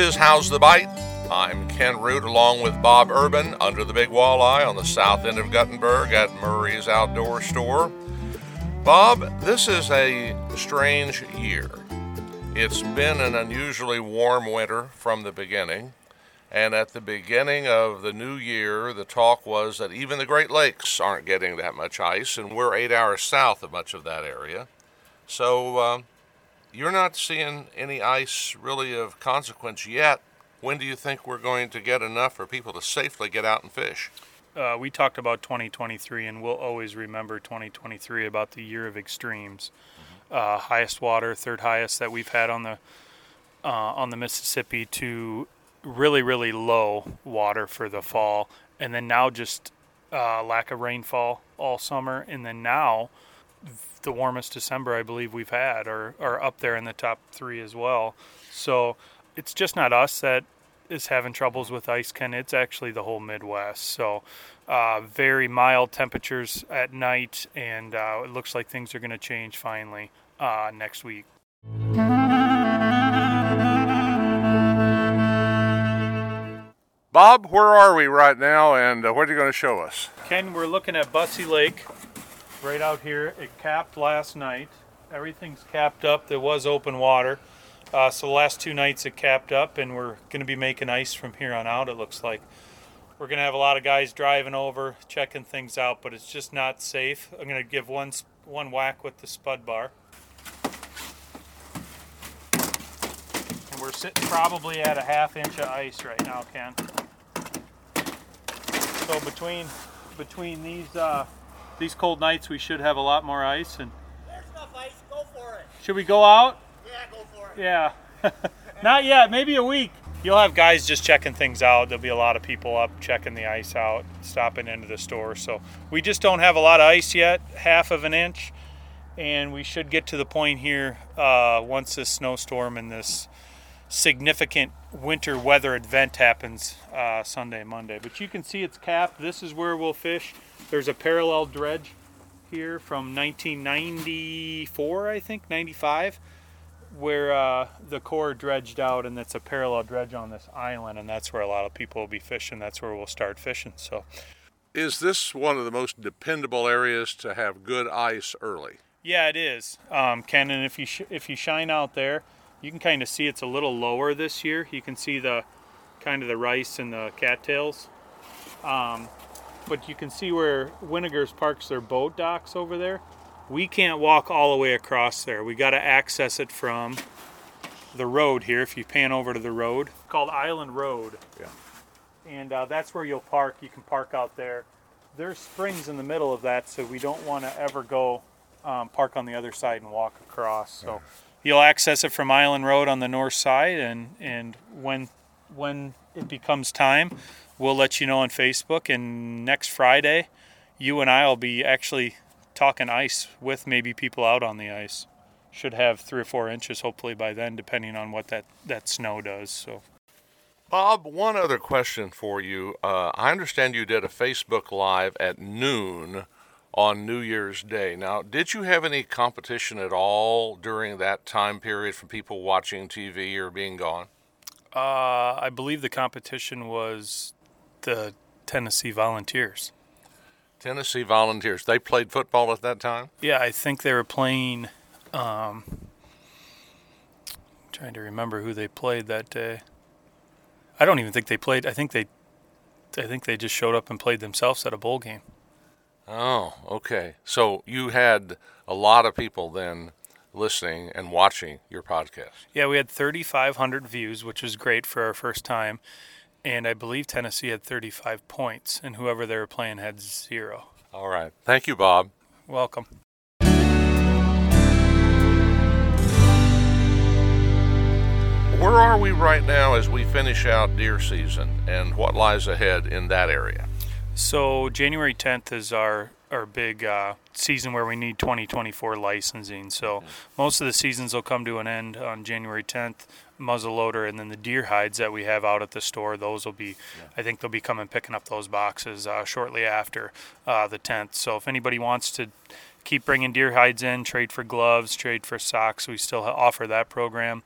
is How's the Bite? I'm Ken Root along with Bob Urban under the big walleye on the south end of Guttenberg at Murray's Outdoor Store. Bob, this is a strange year. It's been an unusually warm winter from the beginning, and at the beginning of the new year, the talk was that even the Great Lakes aren't getting that much ice, and we're eight hours south of much of that area. So, uh, you're not seeing any ice really of consequence yet. When do you think we're going to get enough for people to safely get out and fish? Uh, we talked about 2023, and we'll always remember 2023 about the year of extremes. Mm-hmm. Uh, highest water, third highest that we've had on the uh, on the Mississippi, to really really low water for the fall, and then now just uh, lack of rainfall all summer, and then now the warmest December I believe we've had, or or up there in the top three as well. So it's just not us that is having troubles with ice, Ken. It's actually the whole Midwest. So uh, very mild temperatures at night, and uh, it looks like things are going to change finally uh, next week. Bob, where are we right now, and uh, what are you going to show us? Ken, we're looking at Busse Lake right out here. It capped last night. Everything's capped up. There was open water. Uh, so the last two nights it capped up, and we're going to be making ice from here on out. It looks like we're going to have a lot of guys driving over, checking things out, but it's just not safe. I'm going to give one one whack with the spud bar. And we're sitting probably at a half inch of ice right now, Ken. So between between these uh, these cold nights, we should have a lot more ice. And there's enough ice. Go for it. Should we go out? Yeah, go for it. Yeah. Not yet. Maybe a week. You'll have guys just checking things out. There'll be a lot of people up checking the ice out, stopping into the store. So we just don't have a lot of ice yet, half of an inch, and we should get to the point here uh, once this snowstorm and this significant winter weather event happens uh, Sunday, Monday. But you can see it's capped. This is where we'll fish. There's a parallel dredge here from 1994, I think, 95, where uh, the Corps dredged out, and it's a parallel dredge on this island, and that's where a lot of people will be fishing. That's where we'll start fishing. So, is this one of the most dependable areas to have good ice early? Yeah, it is, um, Ken. And if you sh- if you shine out there, you can kind of see it's a little lower this year. You can see the kind of the rice and the cattails. Um, but you can see where Winnegers parks their boat docks over there. We can't walk all the way across there. We got to access it from the road here. If you pan over to the road, called Island Road. Yeah. And uh, that's where you'll park. You can park out there. There's springs in the middle of that, so we don't want to ever go um, park on the other side and walk across. So yeah. You'll access it from Island Road on the north side, and and when when it becomes time, we'll let you know on Facebook. And next Friday, you and I will be actually talking ice with maybe people out on the ice. Should have three or four inches hopefully by then, depending on what that, that snow does. So. Bob, one other question for you. Uh, I understand you did a Facebook Live at noon on New Year's Day. Now, did you have any competition at all during that time period from people watching TV or being gone? Uh, I believe the competition was the Tennessee Volunteers. Tennessee Volunteers. They played football at that time. Yeah, I think they were playing. Um, trying to remember who they played that day. I don't even think they played. I think they, I think they just showed up and played themselves at a bowl game. Oh, okay. So you had a lot of people then listening and watching your podcast. Yeah, we had 3,500 views, which was great for our first time and I believe Tennessee had 35 points, and whoever they were playing had zero. All right. Thank you, Bob. Welcome. Where are we right now as we finish out deer season, and what lies ahead in that area? So, January 10th is our our big uh, season where we need 2024 licensing. So most of the seasons will come to an end on January 10th muzzleloader, and then the deer hides that we have out at the store, those will be, yeah. I think they'll be coming picking up those boxes uh, shortly after uh, the 10th. So if anybody wants to keep bringing deer hides in, trade for gloves, trade for socks, we still offer that program.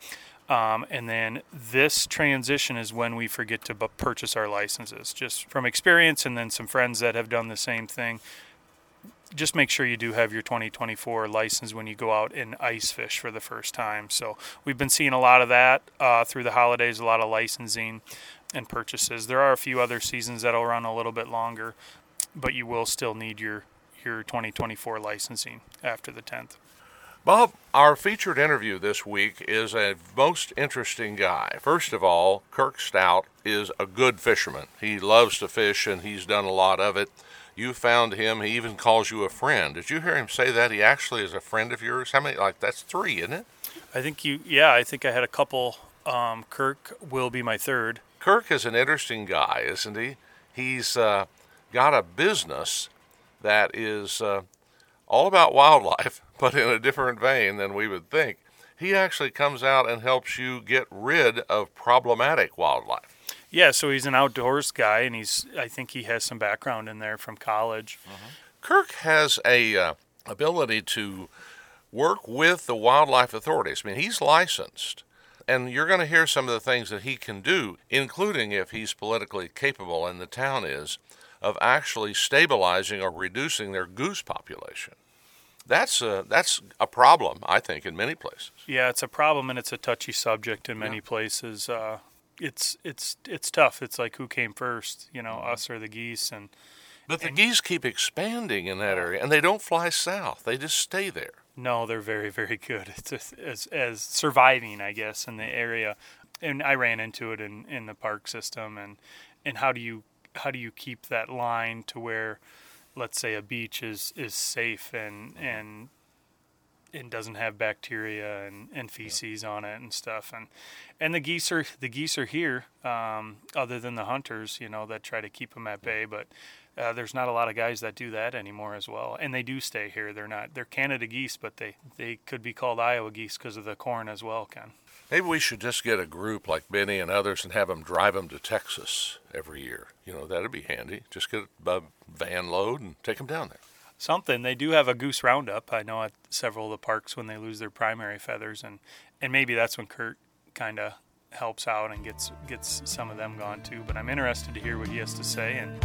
Um, and then this transition is when we forget to bu- purchase our licenses, just from experience, and then some friends that have done the same thing. Just make sure you do have your 2024 license when you go out and ice fish for the first time. So we've been seeing a lot of that uh, through the holidays, a lot of licensing and purchases. There are a few other seasons that'll run a little bit longer, but you will still need your your 2024 licensing after the 10th. Bob, our featured interview this week is a most interesting guy. First of all, Kirk Stout is a good fisherman. He loves to fish and he's done a lot of it. You found him, he even calls you a friend. Did you hear him say that? He actually is a friend of yours? How many? Like, that's three, isn't it? I think you, yeah, I think I had a couple. Um, Kirk will be my third. Kirk is an interesting guy, isn't he? He's uh, got a business that is uh, all about wildlife, but in a different vein than we would think. He actually comes out and helps you get rid of problematic wildlife. Yeah, so he's an outdoors guy, and he's I think he has some background in there from college. Mm-hmm. Kirk has a uh, ability to work with the wildlife authorities. I mean, he's licensed, and you're going to hear some of the things that he can do, including if he's politically capable, and the town is, of actually stabilizing or reducing their goose population. That's a, that's a problem, I think, in many places. Yeah, it's a problem, and it's a touchy subject in many yeah. places. Uh, it's it's it's tough. It's like who came first, you know, mm-hmm. us or the geese, and but the and, geese keep expanding in that area, and they don't fly south; they just stay there. No, they're very very good. It's as as surviving, I guess, in the area. And I ran into it in in the park system, and and how do you how do you keep that line to where, let's say, a beach is is safe and and and doesn't have bacteria and, and feces yeah. on it and stuff. And and the geese are the geese are here um, other than the hunters you know that try to keep them at bay. But uh, there's not a lot of guys that do that anymore as well. And they do stay here. They're not they're Canada geese but they they could be called Iowa geese because of the corn as well Ken maybe we should just get a group like Benny and others and have them drive them to Texas every year you know that'd be handy just get a van load and take them down there something. They do have a goose roundup. I know at several of the parks when they lose their primary feathers, and and maybe that's when Kurt kind of helps out and gets gets some of them gone too. But I'm interested to hear what he has to say. And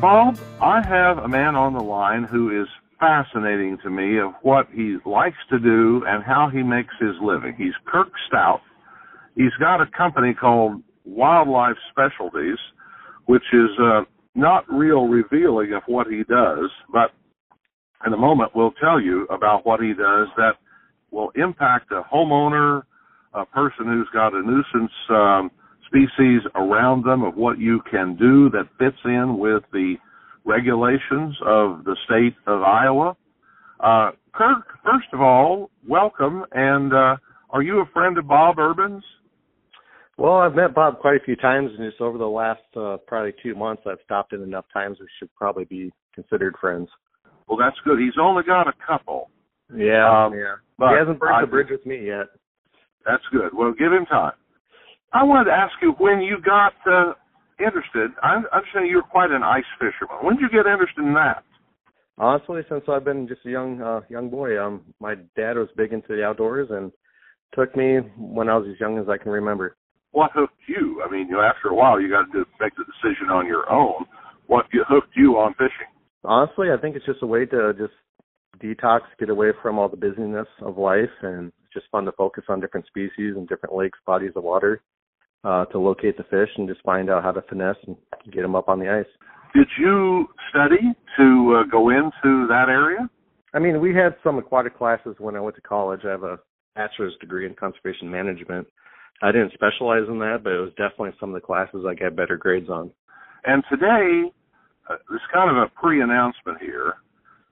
Bob, I have a man on the line who is fascinating to me of what he likes to do and how he makes his living. He's Kirk Stout. He's got a company called Wildlife Specialties which is uh, not real revealing of what he does, but in a moment we'll tell you about what he does that will impact a homeowner, a person who's got a nuisance um, species around them of what you can do that fits in with the regulations of the state of Iowa. Uh, Kirk, first of all, welcome, and uh, are you a friend of Bob Urban's? Well, I've met Bob quite a few times, and just over the last uh, probably two months, I've stopped in enough times we should probably be considered friends. Well, that's good. He's only got a couple. Yeah, um, yeah. But he hasn't burned I, the bridge with me yet. That's good. Well, give him time. I wanted to ask you when you got uh, interested. I understand you were quite an ice fisherman. When did you get interested in that? Honestly, since I've been just a young uh, young boy, um, my dad was big into the outdoors and took me when I was as young as I can remember what hooked you? I mean, you know, after a while, you got to make the decision on your own. What hooked you on fishing? Honestly, I think it's just a way to just detox, get away from all the busyness of life, and it's just fun to focus on different species and different lakes, bodies of water, uh, to locate the fish and just find out how to finesse and get them up on the ice. Did you study to uh, go into that area? I mean, we had some aquatic classes when I went to college. I have a bachelor's degree in conservation management, I didn't specialize in that, but it was definitely some of the classes I got better grades on. And today, uh, it's kind of a pre-announcement here,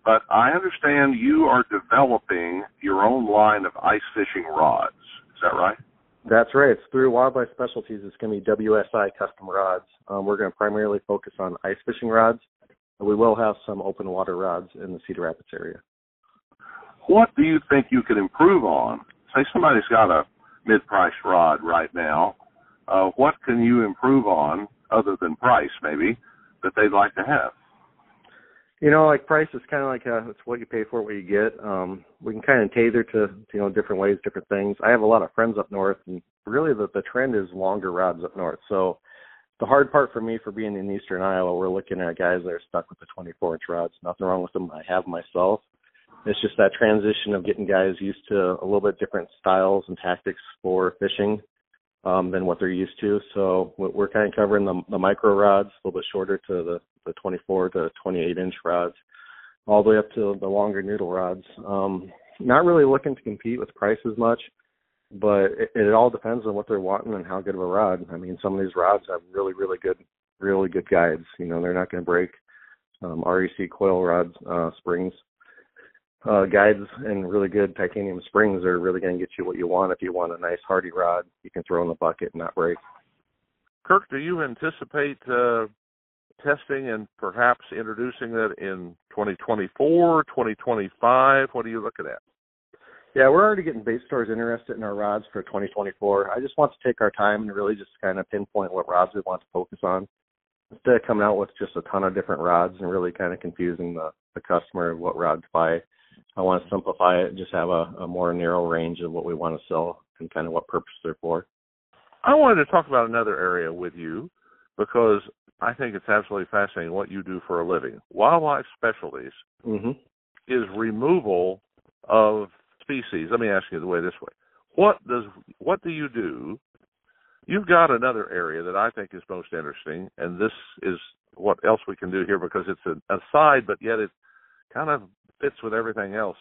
but I understand you are developing your own line of ice fishing rods. Is that right? That's right. It's through Wildlife Specialties. It's going to be WSI custom rods. Um, we're going to primarily focus on ice fishing rods. We will have some open water rods in the Cedar Rapids area. What do you think you could improve on? Say somebody's got a mid-price rod right now. Uh, what can you improve on other than price, maybe, that they'd like to have? You know, like price is kind of like uh it's what you pay for, what you get. Um, we can kind of tailor to you know different ways, different things. I have a lot of friends up north, and really the the trend is longer rods up north. So the hard part for me for being in eastern Iowa, we're looking at guys that are stuck with the 24 inch rods. Nothing wrong with them. I have myself. It's just that transition of getting guys used to a little bit different styles and tactics for fishing um, than what they're used to. So we're kind of covering the, the micro rods, a little bit shorter to the, the 24 to 28 inch rods, all the way up to the longer noodle rods. Um, not really looking to compete with price as much but it, it all depends on what they're wanting and how good of a rod. I mean, some of these rods have really, really good, really good guides. You know, they're not going to break. Um, REC coil rods, uh, springs, uh, guides, and really good titanium springs are really going to get you what you want. If you want a nice hardy rod, you can throw in the bucket and not break. Kirk, do you anticipate uh, testing and perhaps introducing that in 2024, 2025? What are you looking at? Yeah, we're already getting bait stores interested in our rods for 2024. I just want to take our time and really just kind of pinpoint what rods we want to focus on instead of coming out with just a ton of different rods and really kind of confusing the, the customer of what rod to buy. I want to simplify it, just have a, a more narrow range of what we want to sell and kind of what purpose they're for. I wanted to talk about another area with you because I think it's absolutely fascinating what you do for a living. Wildlife Specialties mm-hmm. is removal of species. Let me ask you the way this way: what does what do you do? You've got another area that I think is most interesting, and this is what else we can do here because it's an aside, but yet it kind of fits with everything else.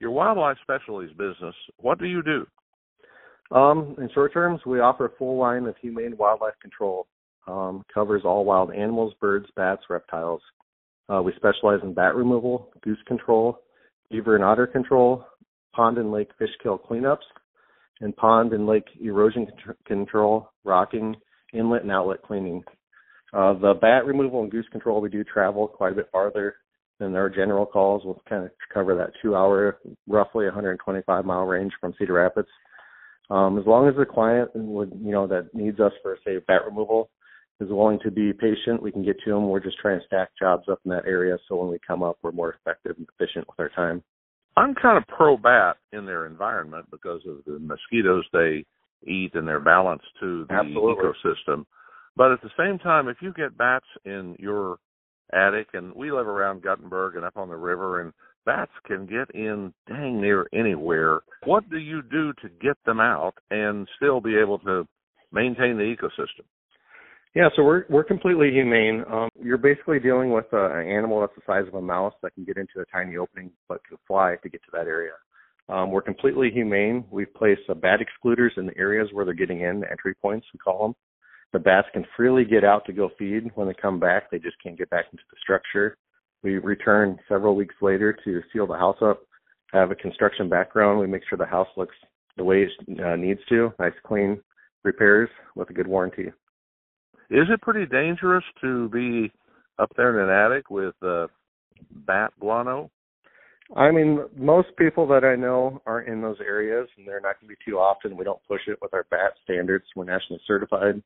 Your wildlife specialties business. What do you do? Um, in short terms, we offer a full line of humane wildlife control. Um, covers all wild animals, birds, bats, reptiles. Uh, we specialize in bat removal, goose control, beaver and otter control, pond and lake fish kill cleanups, and pond and lake erosion control, rocking, inlet and outlet cleaning. Uh, the bat removal and goose control, we do travel quite a bit farther than our general calls. We'll kind of cover that two hour, roughly 125 mile range from Cedar Rapids. Um, as long as the client would, you know, that needs us for say bat removal is willing to be patient, we can get to them. We're just trying to stack jobs up in that area so when we come up, we're more effective and efficient with our time. I'm kind of pro bat in their environment because of the mosquitoes they eat and their balance to the Absolutely. ecosystem. But at the same time, if you get bats in your attic, and we live around Guttenberg and up on the river, and bats can get in dang near anywhere. What do you do to get them out and still be able to maintain the ecosystem? Yeah, so we're we're completely humane. Um, you're basically dealing with a, an animal that's the size of a mouse that can get into a tiny opening but can fly to get to that area. Um, we're completely humane. We place uh, bat excluders in the areas where they're getting in, entry points we call them. The bats can freely get out to go feed. When they come back, they just can't get back into the structure. We return several weeks later to seal the house up, have a construction background. We make sure the house looks the way it uh, needs to, nice, clean repairs with a good warranty. Is it pretty dangerous to be up there in an attic with uh, bat guano? I mean, most people that I know aren't in those areas, and they're not going to be too often. We don't push it with our bat standards. We're nationally certified.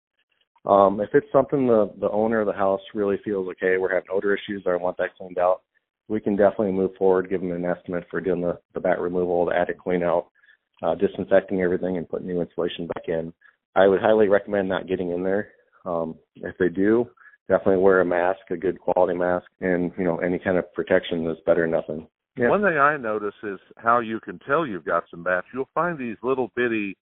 Um, if it's something the the owner of the house really feels okay, we're having odor issues, or I want that cleaned out, we can definitely move forward, give them an estimate for doing the, the bat removal, the attic clean out, uh, disinfecting everything, and putting new insulation back in. I would highly recommend not getting in there um, if they do, definitely wear a mask, a good quality mask, and you know any kind of protection is better than nothing. Yeah. One thing I notice is how you can tell you've got some bats. You'll find these little bitty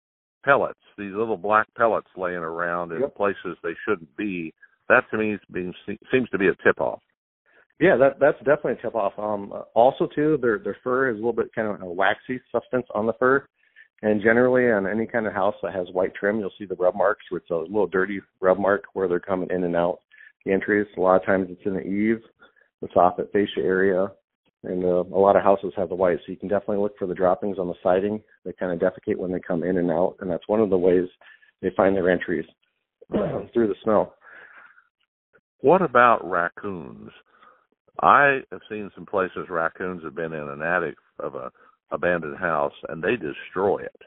pellets, these little black pellets laying around in yep. places they shouldn't be. That to me being, seems to be a tip off. Yeah, that that's definitely a tip off. Um, also too, their their fur is a little bit kind of a waxy substance on the fur, and generally, on any kind of house that has white trim, you'll see the rub marks where it's a little dirty rub mark where they're coming in and out the entries. A lot of times it's in the eaves, the soffit fascia area, and uh, a lot of houses have the white. So you can definitely look for the droppings on the siding. They kind of defecate when they come in and out, and that's one of the ways they find their entries through the smell. What about raccoons? I have seen some places raccoons have been in an attic of a abandoned house and they destroy it.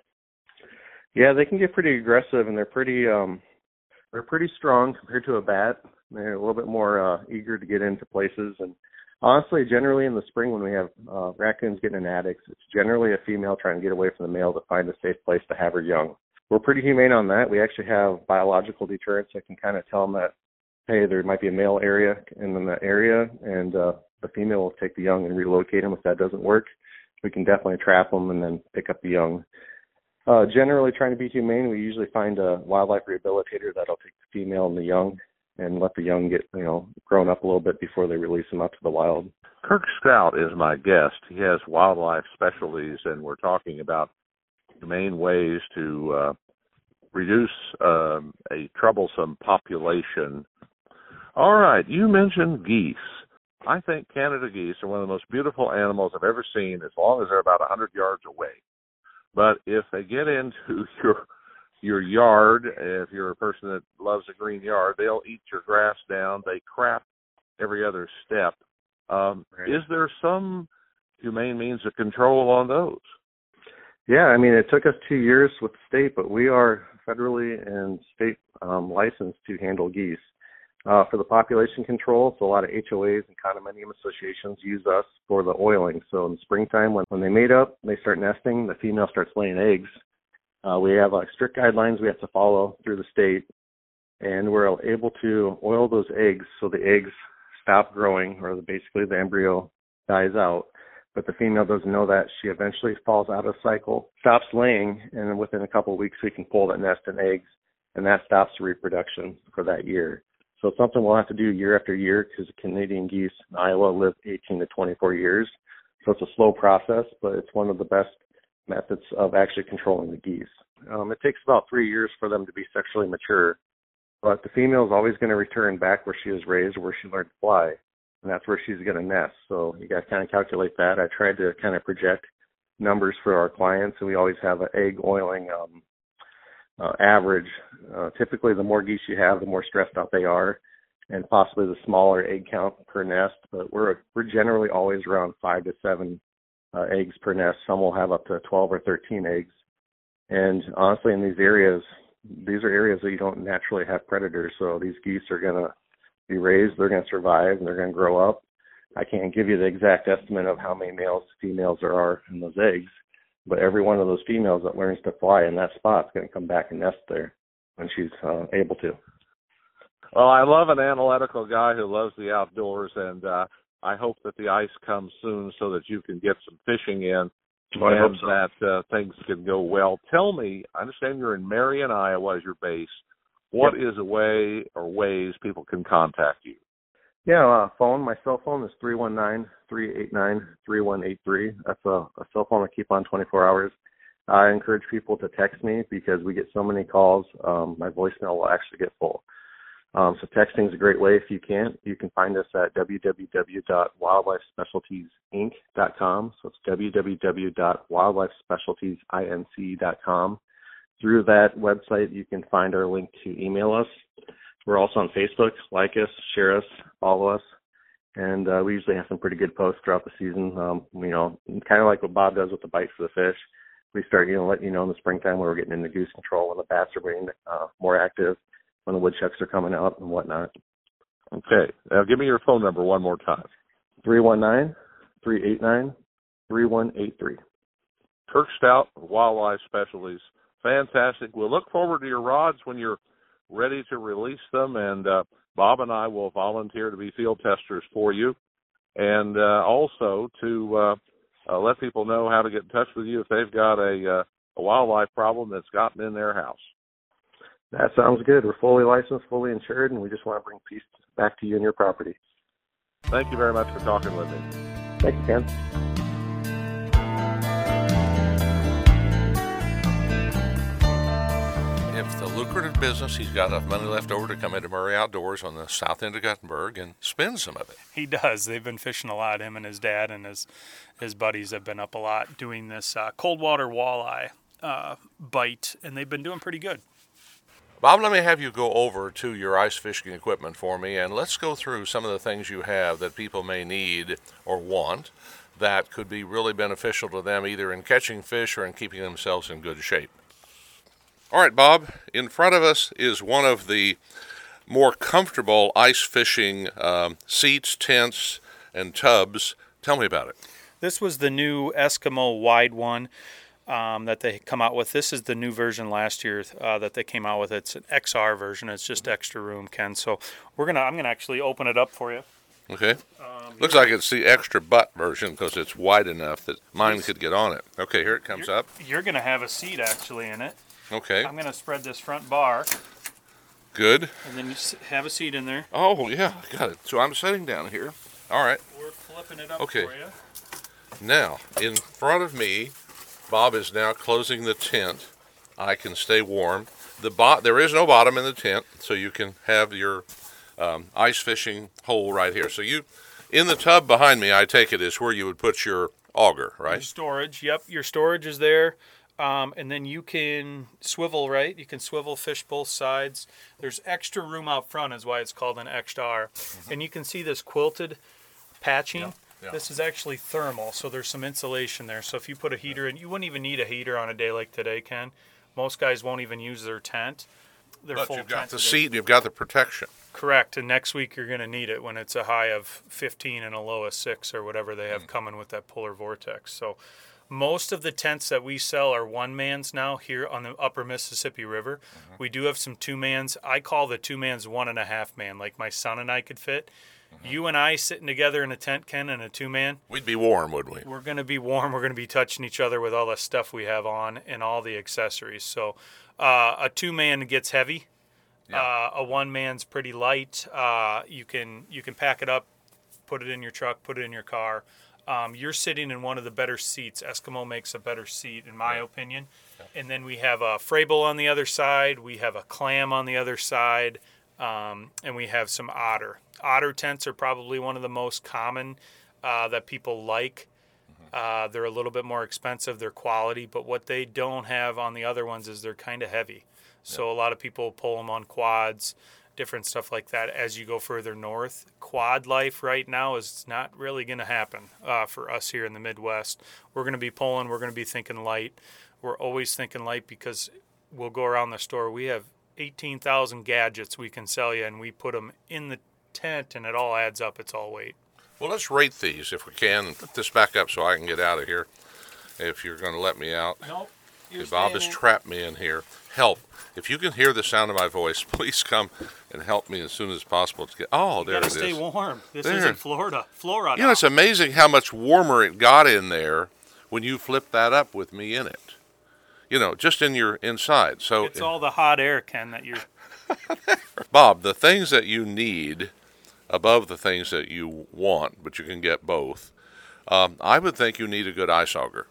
Yeah, they can get pretty aggressive and they're pretty um they're pretty strong compared to a bat. They're a little bit more uh eager to get into places and Honestly, generally in the spring when we have uh, raccoons getting in attics, it's generally a female trying to get away from the male to find a safe place to have her young. We're pretty humane on that. We actually have biological deterrents that can kind of tell them that, hey, there might be a male area in the area, and uh, the female will take the young and relocate them if that doesn't work. We can definitely trap them and then pick up the young. Uh, generally, trying to be humane, we usually find a wildlife rehabilitator that'll take the female and the young and let the young get you know grown up a little bit before they release them out to the wild. Kirk Stout is my guest. He has wildlife specialties, and we're talking about the main ways to uh, reduce um, a troublesome population. All right, you mentioned geese. I think Canada geese are one of the most beautiful animals I've ever seen, as long as they're about 100 yards away. But if they get into your your yard, if you're a person that loves a green yard, they'll eat your grass down. They crap every other step. Um, right. Is there some humane means of control on those? Yeah, I mean, it took us two years with the state, but we are federally and state um, licensed to handle geese. Uh, for the population control, so a lot of HOAs and condominium associations use us for the oiling. So in the springtime, when, when they mate up, they start nesting, the female starts laying eggs. Uh, we have uh, strict guidelines we have to follow through the state, and we're able to oil those eggs so the eggs stop growing, or the, basically the embryo dies out. But the female doesn't know that. She eventually falls out of cycle, stops laying, and within a couple of weeks we can pull that nest and eggs, and that stops reproduction for that year. So it's something we'll have to do year after year because Canadian geese in Iowa live 18 to 24 years. So it's a slow process, but it's one of the best methods of actually controlling the geese. Um, it takes about three years for them to be sexually mature, but the female is always going to return back where she was raised, where she learned to fly, and that's where she's going to nest. So you got to kind of calculate that. I tried to kind of project numbers for our clients, and we always have an egg oiling um, uh, average. Uh, typically, the more geese you have, the more stressed out they are, and possibly the smaller egg count per nest. But we're we're generally always around five to seven uh, eggs per nest. Some will have up to 12 or 13 eggs. And honestly, in these areas, these are areas that you don't naturally have predators. So these geese are going to be raised, they're going to survive, and they're going to grow up. I can't give you the exact estimate of how many males, females there are in those eggs, but every one of those females that learns to fly in that spot is going to come back and nest there when she's uh, able to. Well, I love an analytical guy who loves the outdoors, and uh, I hope that the ice comes soon so that you can get some fishing in well, and so. that uh, things can go well. Tell me, I understand you're in Marion, Iowa as your base. What yep. is a way or ways people can contact you? Yeah, uh, phone. My cell phone is three one nine three eight nine three one eight three. That's a, a cell phone I keep on 24 hours. I encourage people to text me because we get so many calls. Um, my voicemail will actually get full. Um, so texting is a great way if you can't. You can find us at www.wildlifespecialtiesinc.com. So it's www.wildlifespecialtiesinc.com. Through that website, you can find our link to email us. We're also on Facebook. Like us, share us, follow us. And uh, we usually have some pretty good posts throughout the season. Um, you know, kind of like what Bob does with the bite for the fish. We start, you know, letting you know in the springtime when we're getting into goose control, when the bats are being uh, more active, when the woodchucks are coming out and whatnot. Okay. Now give me your phone number one more time. Three one nine three eight nine three one eight three. Kirk Stout, Wildlife Specialties. Fantastic. We'll look forward to your rods when you're ready to release them, and uh, Bob and I will volunteer to be field testers for you, and uh, also to uh, uh, let people know how to get in touch with you if they've got a, uh, a wildlife problem that's gotten in their house. That sounds good. We're fully licensed, fully insured, and we just want to bring peace back to you and your property. Thank you very much for talking with me. Thank you, Ken. if the lucrative business, he's got enough money left over to come into Murray Outdoors on the south end of Guttenberg and spend some of it. He does. They've been fishing a lot. Him and his dad and his his buddies have been up a lot doing this uh, cold water walleye uh, bite, and they've been doing pretty good. Bob, let me have you go over to your ice fishing equipment for me, and let's go through some of the things you have that people may need or want that could be really beneficial to them, either in catching fish or in keeping themselves in good shape. All right, Bob, in front of us is one of the more comfortable ice fishing um, seats, tents, and tubs. Tell me about it. This was the new Eskimo wide one um, that they come out with. This is the new version last year uh, that they came out with. It's an XR version. It's just extra room, Ken. So we're gonna. I'm gonna actually open it up for you. Okay. Looks like it's the extra butt version because it's wide enough that mine could get on it. Okay, here it comes You're, up. you're gonna have a seat actually in it. Okay, I'm gonna spread this front bar, good. and then you have a seat in there. Oh yeah, I got it. So I'm sitting down here. All right. We're flipping it up Okay. for you. Now, in front of me, Bob is now closing the tent. I can stay warm. The bot there is no bottom in the tent, so you can have your um, ice fishing hole right here. So you, in the tub behind me, I take it is where you would put your auger, Your right? storage. Yep, your storage is there. Um, and then you can swivel right. You can swivel fish both sides. There's extra room out front, is why it's called an XR. And you can see this quilted patching. Mm-hmm. Yeah. This is actually thermal, so there's some insulation there. So if you put a heater in, you wouldn't even need a heater on a day like today, Ken. Most guys won't even use their tent. Their But full you've got tent the today. seat and you've got the protection. Correct. And next week you're going to need it when it's a high of 15 and a low of 6 or whatever they Mm. have coming with that polar vortex. So most of the tents that we sell are one mans now here on the upper Mississippi River. Mm-hmm. We do have some two mans. I call the two mans one and a half man, like my son and I could fit. Mm-hmm. You and I sitting together in a tent, Ken, in a two man, We'd be warm, would we? we're going to be warm. We're going to be touching each other with all the stuff we have on and all the accessories. So uh, a two man gets heavy. Uh, a one man's pretty light. Uh, you can you can pack it up, put it in your truck, put it in your car. Um, you're sitting in one of the better seats. Eskimo makes a better seat, in my opinion. And then we have a Frabill on the other side. We have a Clam on the other side, um, and we have some Otter. Otter tents are probably one of the most common uh, that people like. Uh, they're a little bit more expensive. They're quality, but what they don't have on the other ones is they're kind of heavy. So a lot of people pull them on quads, different stuff like that. As you go further north, quad life right now is not really going to happen uh, for us here in the Midwest. We're going to be pulling. We're going to be thinking light. We're always thinking light because we'll go around the store. We have 18,000 gadgets we can sell you, and we put them in the tent, and it all adds up. It's all weight. Well, let's rate these if we can put this back up so I can get out of here. If you're going to let me out. Nope. Okay, Bob has trapped me in here. Help. If you can hear the sound of my voice, please come and help me as soon as possible to get. Oh, You there gotta it stay is. warm. This There. isn't Florida. Florida. You know, it's amazing how much warmer it got in there when you flipped that up with me in it. You know, just in your inside. So, It's all the hot air, Ken, that you're. Bob, the things that you need above the things that you want, but you can get both, um, I would think you need a good ice auger.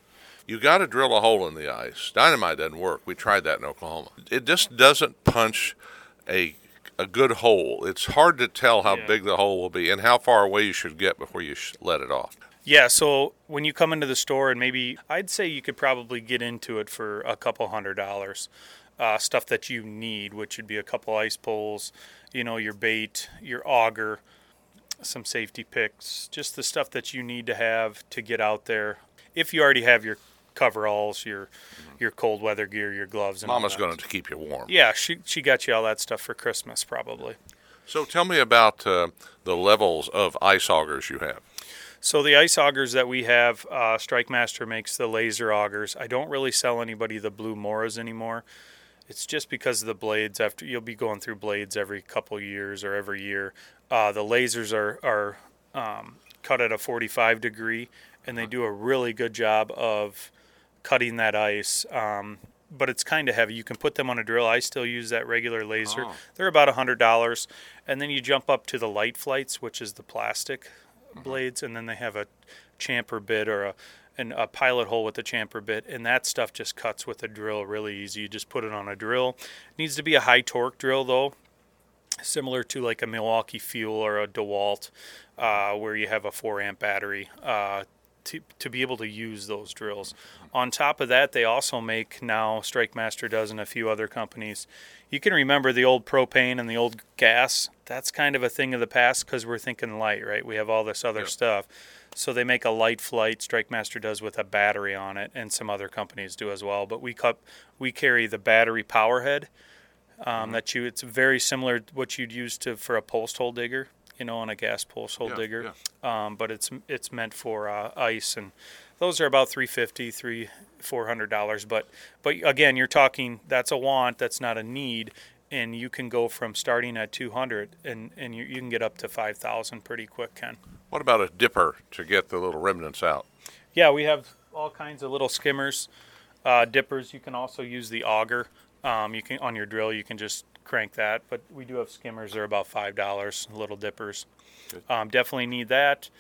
You got to drill a hole in the ice. Dynamite doesn't work. We tried that in Oklahoma. It just doesn't punch a a good hole. It's hard to tell how Yeah. big the hole will be and how far away you should get before you sh- let it off. Yeah, so when you come into the store, and maybe I'd say you could probably get into it for a couple hundred dollars. Uh, stuff that you need, which would be a couple ice poles, you know, your bait, your auger, some safety picks, just the stuff that you need to have to get out there. If you already have your coveralls, your your cold weather gear, your gloves, and Mama's going to keep you warm. Yeah, she she got you all that stuff for Christmas, probably. So tell me about uh, the levels of ice augers you have. So the ice augers that we have, uh, Strike Master makes the laser augers. I don't really sell anybody the blue Moras anymore. It's just because of the blades. After you'll be going through blades every couple years or every year. Uh, the lasers are are um, cut at a 45 degree, and they do a really good job of cutting that ice. Um, but it's kind of heavy. You can put them on a drill. I still use that regular laser. Oh. They're about a hundred dollars, and then you jump up to the Lite-Flites, which is the plastic blades, and then they have a chamfer bit or a and a pilot hole with a chamfer bit, and that stuff just cuts with a drill really easy. You just put it on a drill. It needs to be a high torque drill though, similar to like a Milwaukee Fuel or a DeWalt, uh, where you have a four amp battery. Uh, to, to be able to use those drills. On top of that, they also make now, Strike Master does, and a few other companies. You can remember the old propane and the old gas. That's kind of a thing of the past because we're thinking light, right? We have all this other Yeah. stuff. So they make a Lite-Flite. Strike Master does with a battery on it, and some other companies do as well. But we cut, we carry the battery power head. Um, That you, it's very similar to what you'd use to for a post hole digger. You know, on a gas pulse hole Yeah, digger. Um, but it's it's meant for uh, ice, and those are about 350 three four hundred dollars. But but again, you're talking that's a want, that's not a need, and you can go from starting at 200 and and you, you can get up to 5,000 pretty quick, Ken. What about a dipper to get the little remnants out? Yeah, we have all kinds of little skimmers, uh, dippers. You can also use the auger. Um, you can on your drill. You can just crank that. But we do have skimmers. They're about five dollars. Little dippers. Um, definitely need that.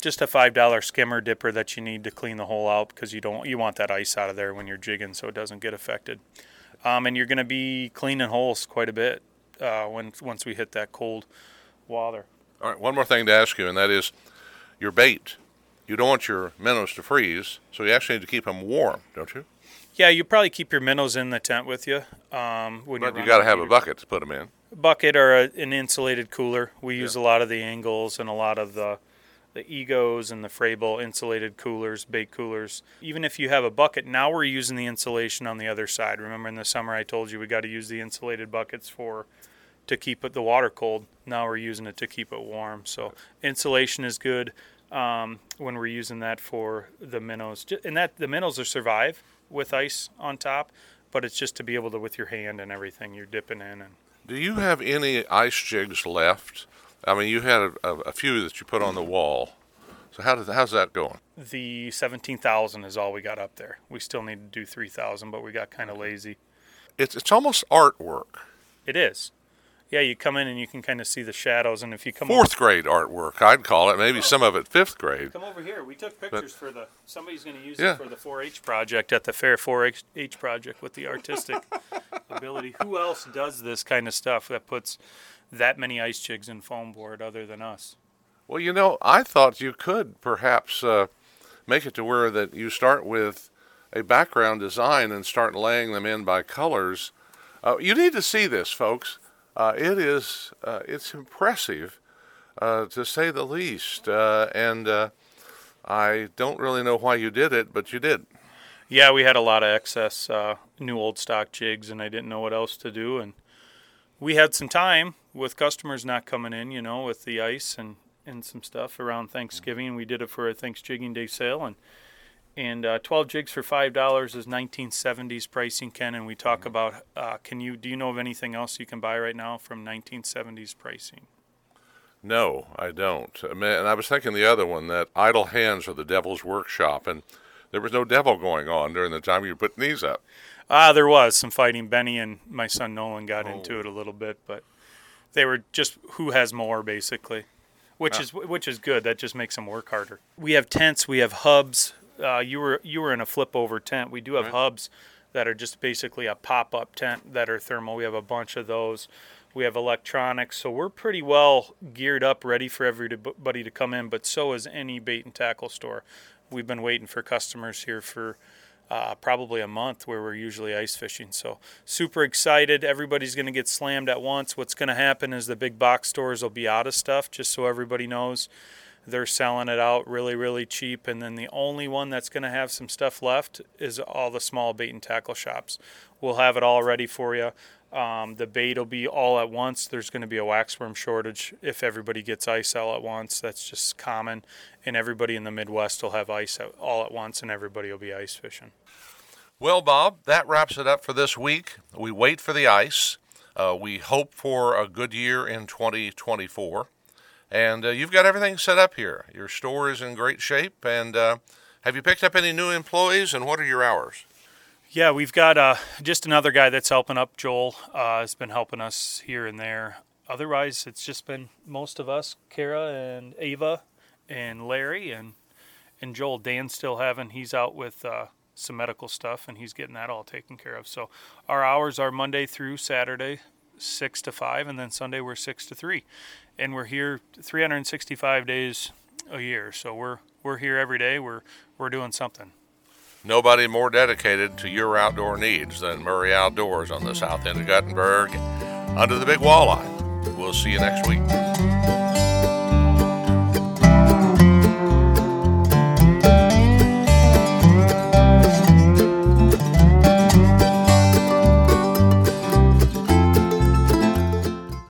Just a five dollar skimmer dipper that you need to clean the hole out because you don't you want that ice out of there when you're jigging so it doesn't get affected. Um, and you're going to be cleaning holes quite a bit uh, when once we hit that cold water. All right, one more thing to ask you, and that is your bait. You don't want your minnows to freeze, so you actually need to keep them warm, don't you? Yeah, you probably keep your minnows in the tent with you. Um, when But you're got to have a bucket to put them in. bucket or a, an insulated cooler. We use a lot of the angles and a lot of the the egos and the Frabill insulated coolers, bait coolers. Even if you have a bucket, now we're using the insulation on the other side. Remember in the summer I told you we got to use the insulated buckets for to keep it, the water cold. Now we're using it to keep it warm. So insulation is good um, when we're using that for the minnows. And that the minnows will survive with ice on top, but it's just to be able to with your hand and everything you're dipping in and Do you have any ice jigs left? I mean, you had a, a, few that you put on the wall. So how does how's that going? the 17,000 is all we got up there. We still need to do 3,000, but we got kind of lazy. It's it's almost artwork, It is. Yeah, you come in and you can kind of see the shadows, and if you come fourth grade artwork. I'd call it. Maybe some of it fifth grade. come over here, we took pictures for the somebody's going to use Yeah. it for the 4-H project at the fair 4-H project with the artistic ability. Who else does this kind of stuff that puts that many ice jigs in foam board other than us? Well, you know, I thought you could perhaps uh, make it to where that you start with a background design and start laying them in by colors. Uh, you need to see this, folks. Uh, it is uh, it's impressive, uh, to say the least. Uh, and uh, I don't really know why you did it, but you did. Yeah, we had a lot of excess uh, new old stock jigs, and I didn't know what else to do. And we had some time with customers not coming in, you know, with the ice and, and some stuff around Thanksgiving. We did it for a Thanksgiving Day sale, and and uh, 12 jigs for five dollars is 1970s pricing, Ken. And we talk about uh, can you do you know of anything else you can buy right now from 1970s pricing? No, I don't. I mean, and I was thinking the other one that idle hands are the devil's workshop, and there was no devil going on during the time you were putting these up. Ah, there was some fighting. Benny and my son Nolan got into it a little bit, but they were just who has more basically, which is which is good. That just makes them work harder. We have tents. We have hubs. Uh, you were you were in a flip over tent. We do have hubs that are just basically a pop up tent that are thermal. We have a bunch of those. We have electronics, so we're pretty well geared up, ready for everybody to come in. But so is any bait and tackle store. We've been waiting for customers here for uh, probably a month where we're usually ice fishing. So super excited. Everybody's going to get slammed at once. What's going to happen is the big box stores will be out of stuff, just so everybody knows. They're selling it out really, really cheap. And then the only one that's going to have some stuff left is all the small bait and tackle shops. We'll have it all ready for you. Um, the bait will be all at once. There's going to be a waxworm shortage if everybody gets ice all at once. That's just common. And everybody in the Midwest will have ice all at once, and everybody will be ice fishing. Well, Bob, that wraps it up for this week. We wait for the ice. Uh, we hope for a good year in 2024. And uh, you've got everything set up here. Your store is in great shape. And uh, have you picked up any new employees? And what are your hours? Yeah, we've got uh, just another guy that's helping up. Joel uh, has been helping us here and there. Otherwise, it's just been most of us, Kara and Ava and Larry and and Joel. Dan's still having. He's out with uh, some medical stuff, and he's getting that all taken care of. So our hours are Monday through Saturday, six to five, and then Sunday we're six to three, and we're here 365 days a year. So we're we're here every day. We're we're doing something. Nobody more dedicated to your outdoor needs than Murray Outdoors on the south end of Guttenberg under the big walleye. We'll see you next week.